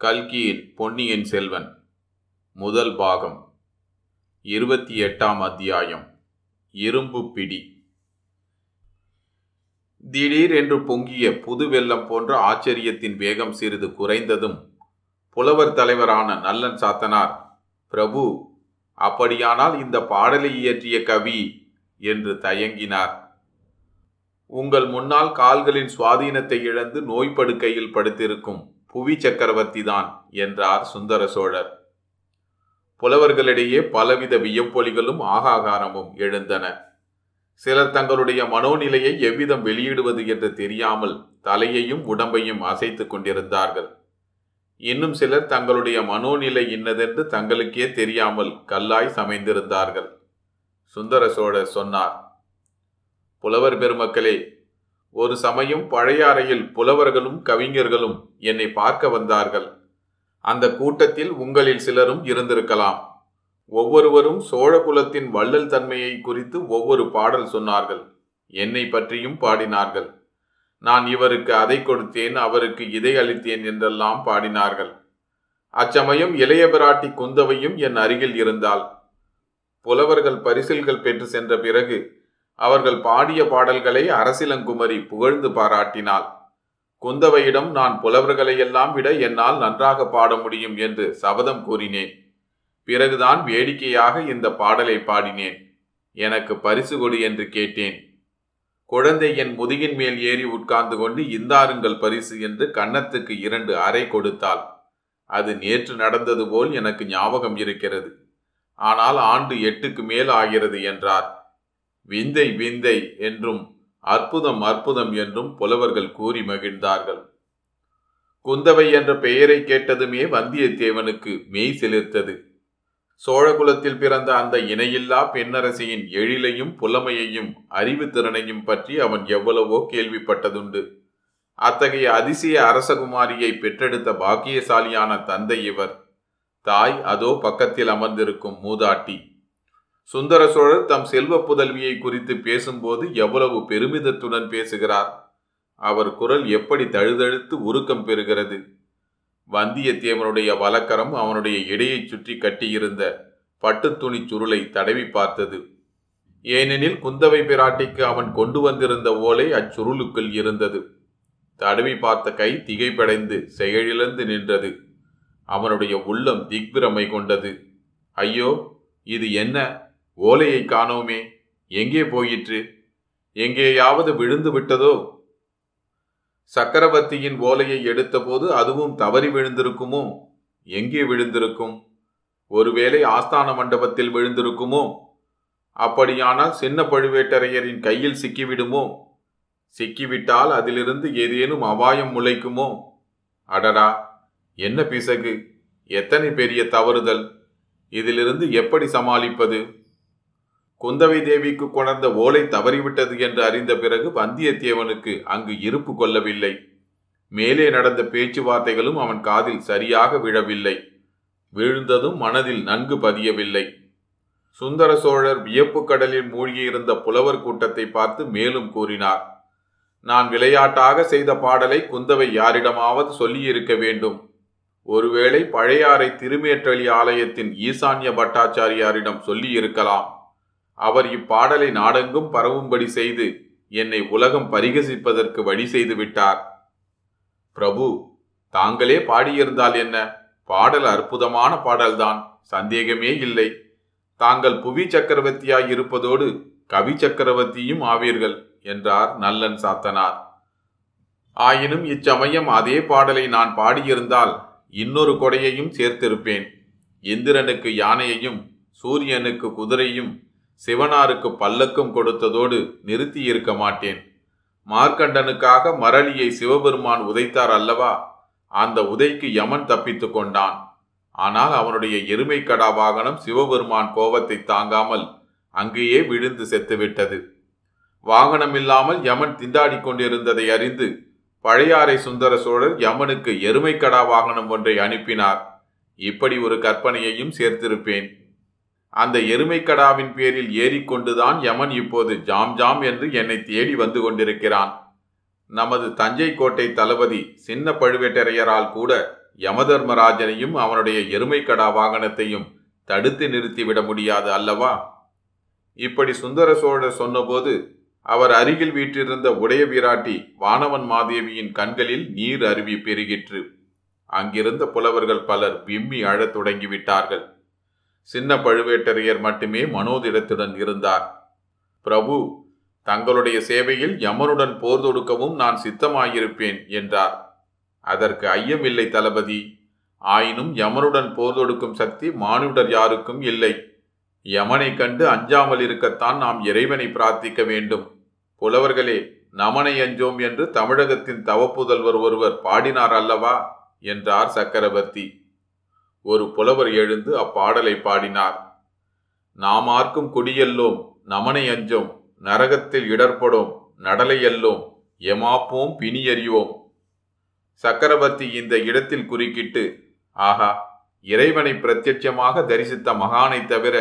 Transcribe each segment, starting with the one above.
கல்கியின் பொன்னியின் செல்வன். முதல் பாகம். இருபத்தி எட்டாம் அத்தியாயம். இரும்பு பிடி. திடீர் என்று பொங்கிய புது வெள்ளம் போன்ற ஆச்சரியத்தின் வேகம் சிறிது குறைந்ததும் புலவர் தலைவரான நல்லன் சாத்தனார் பிரபு அப்படியானால் இந்த பாடலை இயற்றிய கவி என்று தயங்கினார். உங்கள் முன்னால் கால்களின் சுவாதீனத்தை இழந்து நோய்ப்படுக்கையில் படுத்திருக்கும் புவி சக்கரவர்த்தி தான் என்றார் சுந்தர சோழர். புலவர்களிடையே பலவித வியப்பொலிகளும் ஆகாகாரமும் எழுந்தன. சிலர் தங்களுடைய மனோநிலையை எவ்விதம் வெளியிடுவது என்று தெரியாமல் தலையையும் உடம்பையும் அசைத்துக் கொண்டிருந்தார்கள். இன்னும் சிலர் தங்களுடைய மனோநிலை இன்னதென்று தங்களுக்கே தெரியாமல் கல்லாய் சமைந்திருந்தார்கள். சுந்தர சோழர் சொன்னார் புலவர் பெருமக்களே ஒரு சமயம் பழைய அறையில் புலவர்களும் கவிஞர்களும் என்னை பார்க்க வந்தார்கள். அந்த கூட்டத்தில் உங்களில் சிலரும் இருந்திருக்கலாம். ஒவ்வொருவரும் சோழகுலத்தின் வள்ளல் தன்மையை குறித்து ஒவ்வொரு பாடல் சொன்னார்கள். என்னை பற்றியும் பாடினார்கள். நான் இவருக்கு அதை கொடுத்தேன் அவருக்கு இதை அளித்தேன் என்றெல்லாம் பாடினார்கள். அச்சமயம் இளைய பிராட்டி குந்தவையும் என் அருகில் இருந்தால் புலவர்கள் பரிசில்கள் பெற்று சென்ற பிறகு அவர்கள் பாடிய பாடல்களை அரசிலங்குமரி புகழ்ந்து பாராட்டினாள். குந்தவையிடம் நான் புலவர்களையெல்லாம் விட என்னால் நன்றாக பாட முடியும் என்று சபதம் கூறினேன். பிறகுதான் வேடிக்கையாக இந்த பாடலை பாடினேன். எனக்கு பரிசு கொடு என்று கேட்டேன். குழந்தை என் முதுகின் மேல் ஏறி உட்கார்ந்து கொண்டு இந்தாருங்கள் பரிசு என்று கன்னத்துக்கு இரண்டு அறை கொடுத்தாள். அது நேற்று நடந்தது போல் எனக்கு ஞாபகம் இருக்கிறது. ஆனால் ஆண்டு எட்டுக்கு மேல் ஆகிறது என்றார். விந்தை விந்தை என்றும் அற்புதம் அற்புதம் என்றும் புலவர்கள் கூறி மகிழ்ந்தார்கள். குந்தவை என்ற பெயரை கேட்டதுமே வந்தியத்தேவனுக்கு மெய் செலுத்தது. சோழகுலத்தில் பிறந்த அந்த இணையில்லா பெண்ணரசியின் எழிலையும் புலமையையும் அறிவு திறனையும் பற்றி அவன் எவ்வளவோ கேள்விப்பட்டதுண்டு. அத்தகைய அதிசய அரசகுமாரியை பெற்றெடுத்த பாக்கியசாலியான தந்தை இவர். தாய் அதோ பக்கத்தில் அமர்ந்திருக்கும் மூதாட்டி. சுந்தர சோழர் தம் செல்வ புதல்வியை குறித்து பேசும்போது எவ்வளவு பெருமிதத்துடன் பேசுகிறார். அவர் குரல் எப்படி தழுதழுத்து உருக்கம் பெறுகிறது. வந்தியத்தேவனுடைய வலக்கரம் அவனுடைய இடையைச் சுற்றி கட்டியிருந்த பட்டுத்துணி சுருளை தடவி பார்த்தது. ஏனெனில் குந்தவை பிராட்டிக்கு அவன் கொண்டு வந்திருந்த ஓலை அச்சுருளுக்குள் இருந்தது. தடவி பார்த்த கை திகைப்படைந்து செயலிழந்து நின்றது. அவனுடைய உள்ளம் திக்பிரமை கொண்டது. ஐயோ இது என்ன? ஓலையை காணோமே. எங்கே போயிற்று? எங்கேயாவது விழுந்து விட்டதோ? சக்கரவர்த்தியின் ஓலையை எடுத்தபோது அதுவும் தவறி விழுந்திருக்குமோ? எங்கே விழுந்திருக்கும்? ஒருவேளை ஆஸ்தான மண்டபத்தில் விழுந்திருக்குமோ? அப்படியானால் சின்ன பழுவேட்டரையரின் கையில் சிக்கிவிடுமோ? சிக்கிவிட்டால் அதிலிருந்து ஏதேனும் அபாயம் முளைக்குமோ? அடடா! என்ன பிசகு? எத்தனை பெரிய தவறுதல்? இதிலிருந்து எப்படி சமாளிப்பது? குந்தவை தேவிக்கு கொணர்ந்த ஓலை தவறிவிட்டது என்று அறிந்த பிறகு வந்தியத்தேவனுக்கு அங்கு இருப்பு கொள்ளவில்லை. மேலே நடந்த பேச்சுவார்த்தைகளும் அவன் காதில் சரியாக விழவில்லை. விழுந்ததும் மனதில் நன்கு பதியவில்லை. சுந்தர சோழர் வியப்பு கடலில் மூழ்கியிருந்த புலவர் கூட்டத்தை பார்த்து மேலும் கூறினார் நான் விளையாட்டாக செய்த பாடலை குந்தவை யாரிடமாவது சொல்லியிருக்க வேண்டும். ஒருவேளை பழையாறை திருமேற்றளி ஆலயத்தின் ஈசான்ய பட்டாச்சாரியாரிடம் சொல்லியிருக்கலாம். அவர் இப்பாடலை நாடெங்கும் பரவும்படி செய்து என்னை உலகம் பரிகசிப்பதற்கு வழி செய்து விட்டார். பிரபு தாங்களே பாடியிருந்தால் என்ன? பாடல் அற்புதமான பாடல்தான் சந்தேகமே இல்லை. தாங்கள் புவி சக்கரவர்த்தியாய் இருப்பதோடு கவி சக்கரவர்த்தியும் ஆவீர்கள் என்றார் நல்லன் சாத்தனார். ஆயினும் இச்சமயம் அதே பாடலை நான் பாடியிருந்தால் இன்னொரு கொடையையும் சேர்த்திருப்பேன். இந்திரனுக்கு யானையையும் சூரியனுக்கு குதிரையும் சிவனாருக்கு பல்லக்கும் கொடுத்ததோடு நிறுத்தி இருக்க மாட்டேன். மார்க்கண்டனுக்காக மரளியை சிவபெருமான் உதைத்தார் அல்லவா? அந்த உதைக்கு யமன் தப்பித்து கொண்டான். ஆனால் அவனுடைய எருமை கடா வாகனம் சிவபெருமான் கோபத்தை தாங்காமல் அங்கேயே விழுந்து செத்துவிட்டது. வாகனம் இல்லாமல் யமன் திண்டாடி கொண்டிருந்ததை அறிந்து பழையாறை சுந்தர சோழர் யமனுக்கு எருமைக்கடா வாகனம் ஒன்றை அனுப்பினார். இப்படி ஒரு கற்பனையையும் சேர்த்திருப்பேன். அந்த எருமைக்கடாவின் பேரில் ஏறிக்கொண்டுதான் யமன் இப்போது ஜாம் ஜாம் என்று என்னை தேடி வந்து கொண்டிருக்கிறான். நமது தஞ்சை கோட்டை தளபதி சின்ன பழுவேட்டரையரால் கூட யமதர்மராஜனையும் அவனுடைய எருமைக்கடா வாகனத்தையும் தடுத்து நிறுத்திவிட முடியாது அல்லவா? இப்படி சுந்தர சோழர் சொன்னபோது அவர் அருகில் வீற்றிருந்த உடைய வீராட்டி வானவன் மாதேவியின் கண்களில் நீர் அருவி பெருகிற்று. அங்கிருந்த புலவர்கள் பலர் விம்மி அழத் தொடங்கிவிட்டார்கள். சின்ன பழுவேட்டரையர் மட்டுமே மனோதிடத்துடன் இருந்தார். பிரபு தங்களுடைய சேவையில் யமனுடன் போர் தொடுக்கவும் நான் சித்தமாயிருப்பேன் என்றார். அதற்கு ஐயமில்லை தளபதி. ஆயினும் யமனுடன் போர் தொடுக்கும் சக்தி மானுடர் யாருக்கும் இல்லை. யமனை கண்டு அஞ்சாமல் இருக்கத்தான் நாம் இறைவனை பிரார்த்திக்க வேண்டும். புலவர்களே நமனை அஞ்சோம் என்று தமிழகத்தின் தவப்புதல்வர் ஒருவர் பாடினார் அல்லவா? என்றார் சக்கரவர்த்தி. ஒரு புலவர் எழுந்து அப்பாடலை பாடினார். நாமார்க்கும் குடியெல்லோம் நமனை அஞ்சோம் நரகத்தில் இடர்படும் நடலையெல்லோம் எமாப்போம் பிணியறிவோம் சக்கரவர்த்தி இந்த இடத்தில் குறுக்கிட்டு ஆஹா இறைவனை பிரத்யட்சமாக தரிசித்த மகானை தவிர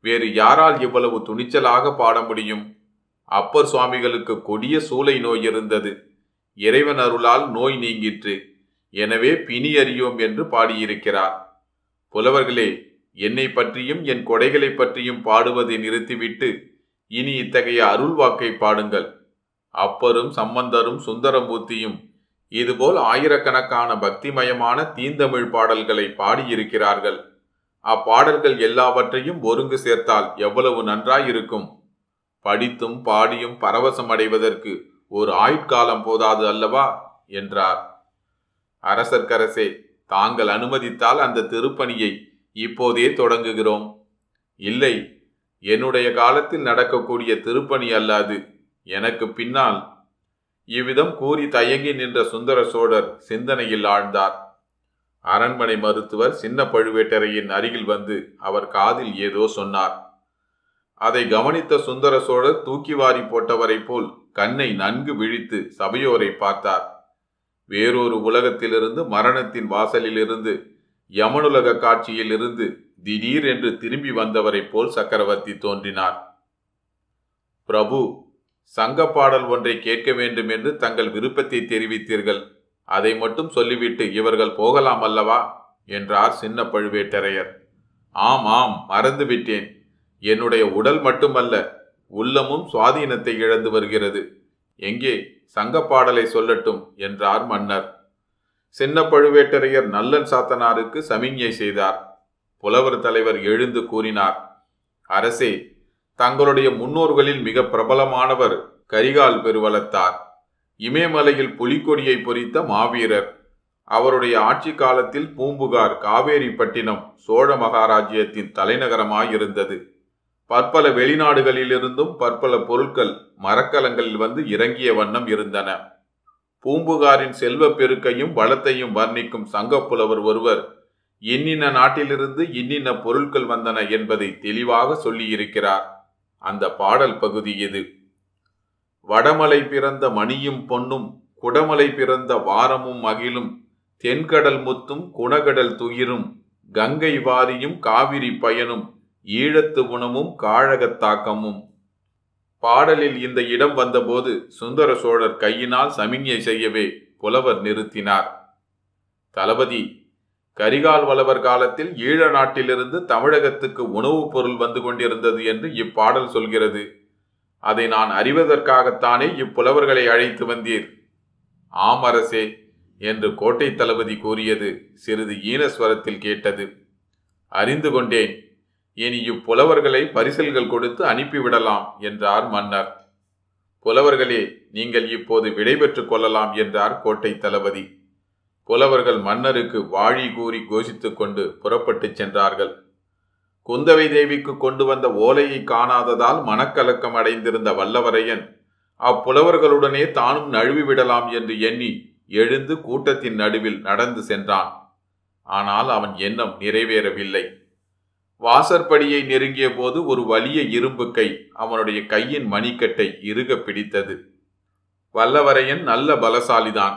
வேறு யாரால் இவ்வளவு துணிச்சலாக பாட முடியும்? அப்பர் சுவாமிகளுக்கு கொடிய சூளை நோய் இருந்தது. இறைவன் அருளால் நோய் நீங்கிற்று. எனவே பிணி அறியோம் என்று பாடியிருக்கிறார். புலவர்களே என்னை பற்றியும் என் கொடைகளை பற்றியும் பாடுவதை நிறுத்திவிட்டு இனி இத்தகைய அருள் வாக்கை பாடுங்கள். அப்பரும் சம்பந்தரும் சுந்தரமூர்த்தியும் இதுபோல் ஆயிரக்கணக்கான பக்திமயமான தீந்தமிழ் பாடல்களை பாடியிருக்கிறார்கள். அப்பாடல்கள் எல்லாவற்றையும் ஒருங்கு சேர்த்தால் எவ்வளவு நன்றாயிருக்கும். படித்தும் பாடியும் பரவசம் அடைவதற்கு ஒரு ஆயுட்காலம் போதாது அல்லவா? என்றார். அரசர்க்கரசே தாங்கள் அனுமதித்தால் அந்த திருப்பணியை இப்போதே தொடங்குகிறோம். இல்லை என்னுடைய காலத்தில் நடக்கக்கூடிய திருப்பணி அல்லாது எனக்கு பின்னால் இவ்விதம் கூறி தயங்கி நின்ற சுந்தர சோழர் சிந்தனையில் ஆழ்ந்தார். அரண்மனை மருத்துவர் சின்ன பழுவேட்டரையின் அருகில் வந்து அவர் காதில் ஏதோ சொன்னார். அதை கவனித்த சுந்தர சோழர் தூக்கி வாரி போட்டவரைப் போல் கண்ணை நன்கு விழித்து சபையோரை பார்த்தார். வேறொரு உலகத்திலிருந்து மரணத்தின் வாசலிலிருந்து யமனுலக காட்சியிலிருந்து திடீர் என்று திரும்பி வந்தவரைப் போல் சக்கரவர்த்தி தோன்றினார். பிரபு சங்க பாடல் ஒன்றை கேட்க வேண்டும் என்று தங்கள் விருப்பத்தை தெரிவித்தீர்கள். அதை மட்டும் சொல்லிவிட்டு இவர்கள் போகலாம் அல்லவா? என்றார் சின்ன பழுவேட்டரையர். ஆம் ஆம் மறந்துவிட்டேன். என்னுடைய உடல் மட்டுமல்ல உள்ளமும் சுவாதீனத்தை இழந்து வருகிறது. எங்கே சங்க பாடலை சொல்லட்டும் என்றார் மன்னர். சின்ன பழுவேட்டரையர் நல்லன் சாத்தனாருக்கு சமிஞ்ஞை செய்தார். புலவர் தலைவர் எழுந்து கூறினார் அரசே தங்களுடைய முன்னோர்களில் மிக பிரபலமானவர் கரிகால் பெருவளத்தார். இமயமலையில் புலிக்கொடியை பொறித்த மாவீரர். அவருடைய ஆட்சி காலத்தில் பூம்புகார் காவேரிப்பட்டினம் சோழ மகாராஜ்யத்தின் தலைநகரமாயிருந்தது. பற்பல வெளிநாடுகளிலிருந்தும் பற்பல பொருட்கள் மரக்கலங்களில் வந்து இறங்கிய வண்ணம் இருந்தன. பூம்புகாரின் செல்வ பெருக்கையும் வளத்தையும் வர்ணிக்கும் சங்கப்புலவர் ஒருவர் இன்னின்ன நாட்டிலிருந்து இன்னின்ன பொருட்கள் வந்தன என்பதை தெளிவாக சொல்லியிருக்கிறார். அந்த பாடல் பகுதி இது. வடமலை பிறந்த மணியும் பொன்னும் குடமலை பிறந்த வாரமும் மகிழும் தென்கடல் முத்தும் குணகடல் துயிரும் கங்கை வாரியும் காவிரி பயனும் ஈழத்து உணமும் காழகத்தாக்கமும் பாடலில் இந்த இடம் வந்தபோது சுந்தர சோழர் கையினால் சமிஞ்ஞை செய்யவே புலவர் நிறுத்தினார். தளபதி கரிகால் வளவர் காலத்தில் ஈழ நாட்டிலிருந்து தமிழகத்துக்கு உணவுப் பொருள் வந்து கொண்டிருந்தது என்று இப்பாடல் சொல்கிறது. அதை நான் அறிவதற்காகத்தானே இப்புலவர்களை அழைத்து வந்தீர். ஆம் அரசே என்று கோட்டை தளபதி கூறியது சிறிது ஈனஸ்வரத்தில் கேட்டது. அறிந்து கொண்டேன். இனி இப்புலவர்களை பரிசல்கள் கொடுத்து அனுப்பிவிடலாம் என்றார் மன்னர். புலவர்களே நீங்கள் இப்போது விடைபெற்றுக் கொள்ளலாம் என்றார் கோட்டை தளபதி. புலவர்கள் மன்னருக்கு வாழி கூறி கோஷித்துக் கொண்டு புறப்பட்டுச் சென்றார்கள். குந்தவை தேவிக்கு கொண்டு வந்த ஓலையை காணாததால் மனக்கலக்கம் அடைந்திருந்த வல்லவரையன் அப்புலவர்களுடனே தானும் நழுவி விடலாம் என்று எண்ணி எழுந்து கூட்டத்தின் நடுவில் நடந்து சென்றான். ஆனால் அவன் எண்ணம் நிறைவேறவில்லை. வாசற்படியை நெருங்கிய போது ஒரு வலிய இரும்பு கை அவனுடைய கையின் மணிக்கட்டை இறுக பிடித்தது. வல்லவரையன் நல்ல பலசாலிதான்.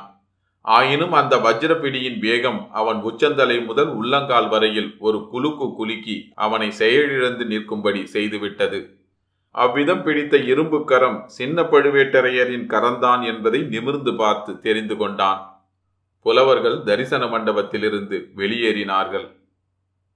ஆயினும் அந்த வஜ்ரப்பிடியின் வேகம் அவன் உச்சந்தலை முதல் உள்ளங்கால் வரையில் ஒரு குலுக்கு குலுக்கி அவனை செயலிழந்து நிற்கும்படி செய்துவிட்டது. அவ்விதம் பிடித்த இரும்பு கரம் சின்ன பழுவேட்டரையரின் கரந்தான் என்பதை நிமிர்ந்து பார்த்து தெரிந்து கொண்டான். புலவர்கள் தரிசன மண்டபத்திலிருந்து வெளியேறினார்கள்.